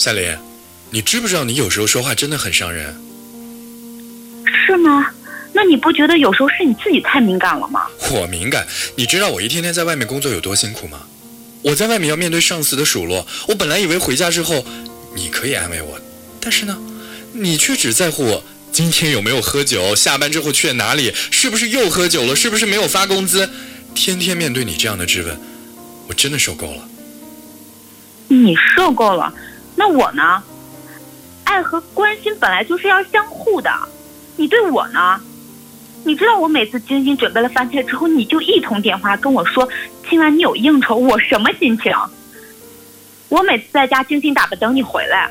夏琳，你知不知道你有时候说话真的很伤人？是吗？那你不觉得有时候是你自己太敏感了吗？我敏感，你知道我一天天在外面工作有多辛苦吗？我在外面要面对上司的数落，我本来以为回家之后你可以安慰我，但是呢，你却只在乎我今天有没有喝酒，下班之后去了哪里，是不是又喝酒了，是不是没有发工资，天天面对你这样的质问，我真的受够了。你受够了，那我呢？爱和关心本来就是要相互的，你对我呢？你知道我每次精心准备了饭菜之后，你就一通电话跟我说今晚你有应酬，我什么心情？我每次在家精心打扮等你回来，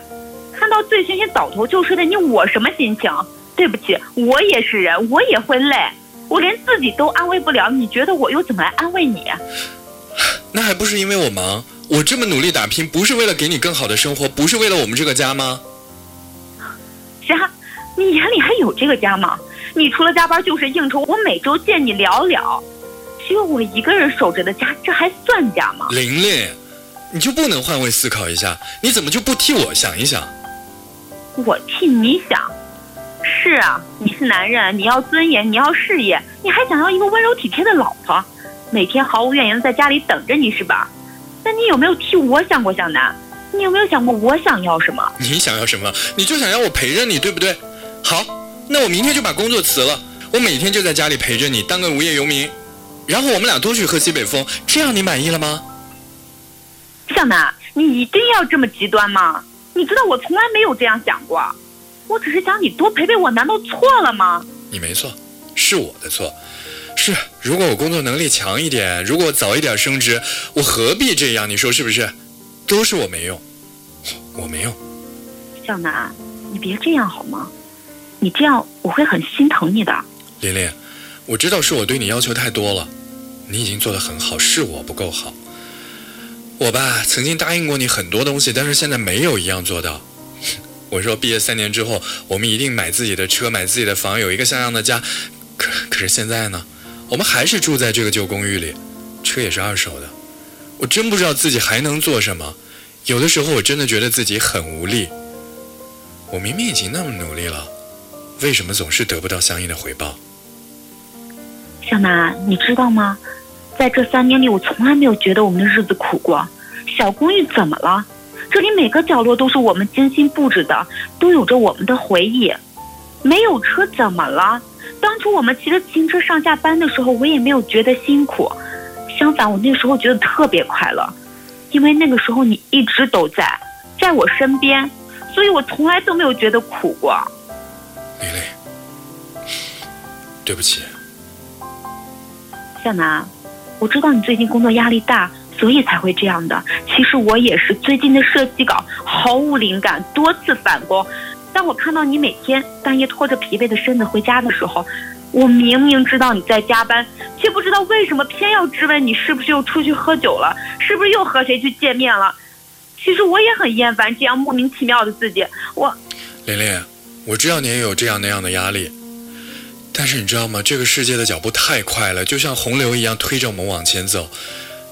看到醉醺醺倒头就睡的你，我什么心情？对不起，我也是人，我也会累，我连自己都安慰不了，你觉得我又怎么来安慰你？那还不是因为我忙，我这么努力打拼，不是为了给你更好的生活，不是为了我们这个家吗？家，你眼里还有这个家吗？你除了加班就是应酬，我每周见你聊聊，只有我一个人守着的家，这还算家吗？玲玲，你就不能换位思考一下？你怎么就不替我想一想？我替你想，是啊，你是男人，你要尊严，你要事业，你还想要一个温柔体贴的老婆，每天毫无怨言的在家里等着你是吧？那你有没有替我想过向南？你有没有想过我想要什么？你想要什么？你就想要我陪着你，对不对？好，那我明天就把工作辞了，我每天就在家里陪着你，当个无业游民，然后我们俩都去喝西北风，这样你满意了吗？向南，你一定要这么极端吗？你知道我从来没有这样想过，我只是想你多陪陪我，难道错了吗？你没错，是我的错。是，如果我工作能力强一点，如果早一点升职，我何必这样？你说是不是？都是我没用，我没用。向南，你别这样好吗？你这样我会很心疼你的。琳琳，我知道是我对你要求太多了，你已经做得很好，是我不够好。我吧，曾经答应过你很多东西，但是现在没有一样做到。我说毕业三年之后，我们一定买自己的车，买自己的房，有一个像样的家。可可是现在呢，我们还是住在这个旧公寓里，车也是二手的。我真不知道自己还能做什么，有的时候我真的觉得自己很无力。我明明已经那么努力了，为什么总是得不到相应的回报？小南，你知道吗？在这三年里，我从来没有觉得我们的日子苦过。小公寓怎么了？这里每个角落都是我们精心布置的，都有着我们的回忆。没有车怎么了？当初我们骑着自行车上下班的时候，我也没有觉得辛苦。相反，我那时候觉得特别快乐，因为那个时候你一直都在，在我身边，所以我从来都没有觉得苦过。蕾蕾，对不起。向南，我知道你最近工作压力大，所以才会这样的。其实我也是，最近的设计稿毫无灵感，多次返工。当我看到你每天半夜拖着疲惫的身子回家的时候，我明明知道你在加班，却不知道为什么偏要质问你是不是又出去喝酒了，是不是又和谁去见面了。其实我也很厌烦这样莫名其妙的自己。我，琳琳，我知道你也有这样那样的压力，但是你知道吗？这个世界的脚步太快了，就像洪流一样推着我们往前走。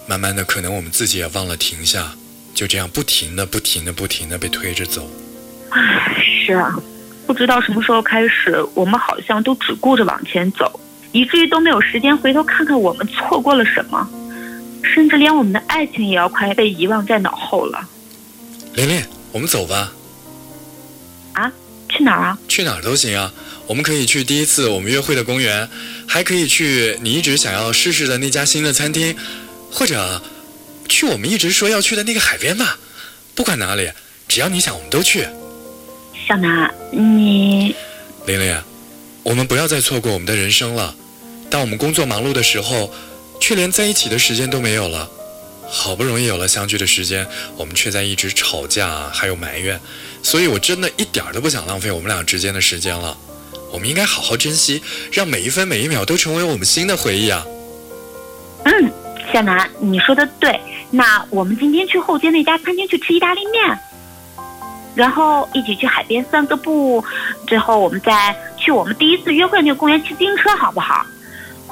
慢慢的，可能我们自己也忘了停下，就这样不停的、不停的、不停的被推着走。唉，是啊。不知道什么时候开始，我们好像都只顾着往前走，以至于都没有时间回头看看我们错过了什么，甚至连我们的爱情也要快被遗忘在脑后了。琳琳，我们走吧。啊？去哪儿啊？去哪儿都行啊。我们可以去第一次我们约会的公园，还可以去你一直想要试试的那家新的餐厅，或者去我们一直说要去的那个海边吧。不管哪里，只要你想，我们都去。向南，你，玲玲，我们不要再错过我们的人生了。当我们工作忙碌的时候，却连在一起的时间都没有了。好不容易有了相聚的时间，我们却在一直吵架，还有埋怨。所以我真的一点都不想浪费我们俩之间的时间了。我们应该好好珍惜，让每一分每一秒都成为我们新的回忆啊。嗯，小南，你说的对。那我们今天去后街那家餐厅去吃意大利面。然后一起去海边散个步，最后我们再去我们第一次约会那个公园骑自行车，好不好？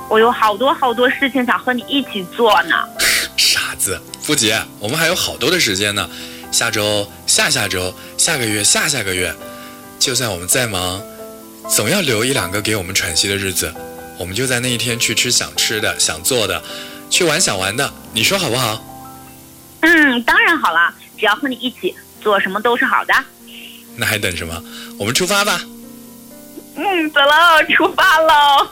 我有好多好多事情想和你一起做呢。傻子，不急，我们还有好多的时间呢。下周、下下周、下个月、下下个月，就算我们再忙，总要留一两个给我们喘息的日子。我们就在那一天去吃想吃的、想做的，去玩想玩的，你说好不好？嗯，当然好了，只要和你一起，做什么都是好的。那还等什么？我们出发吧！嗯，走喽，出发喽！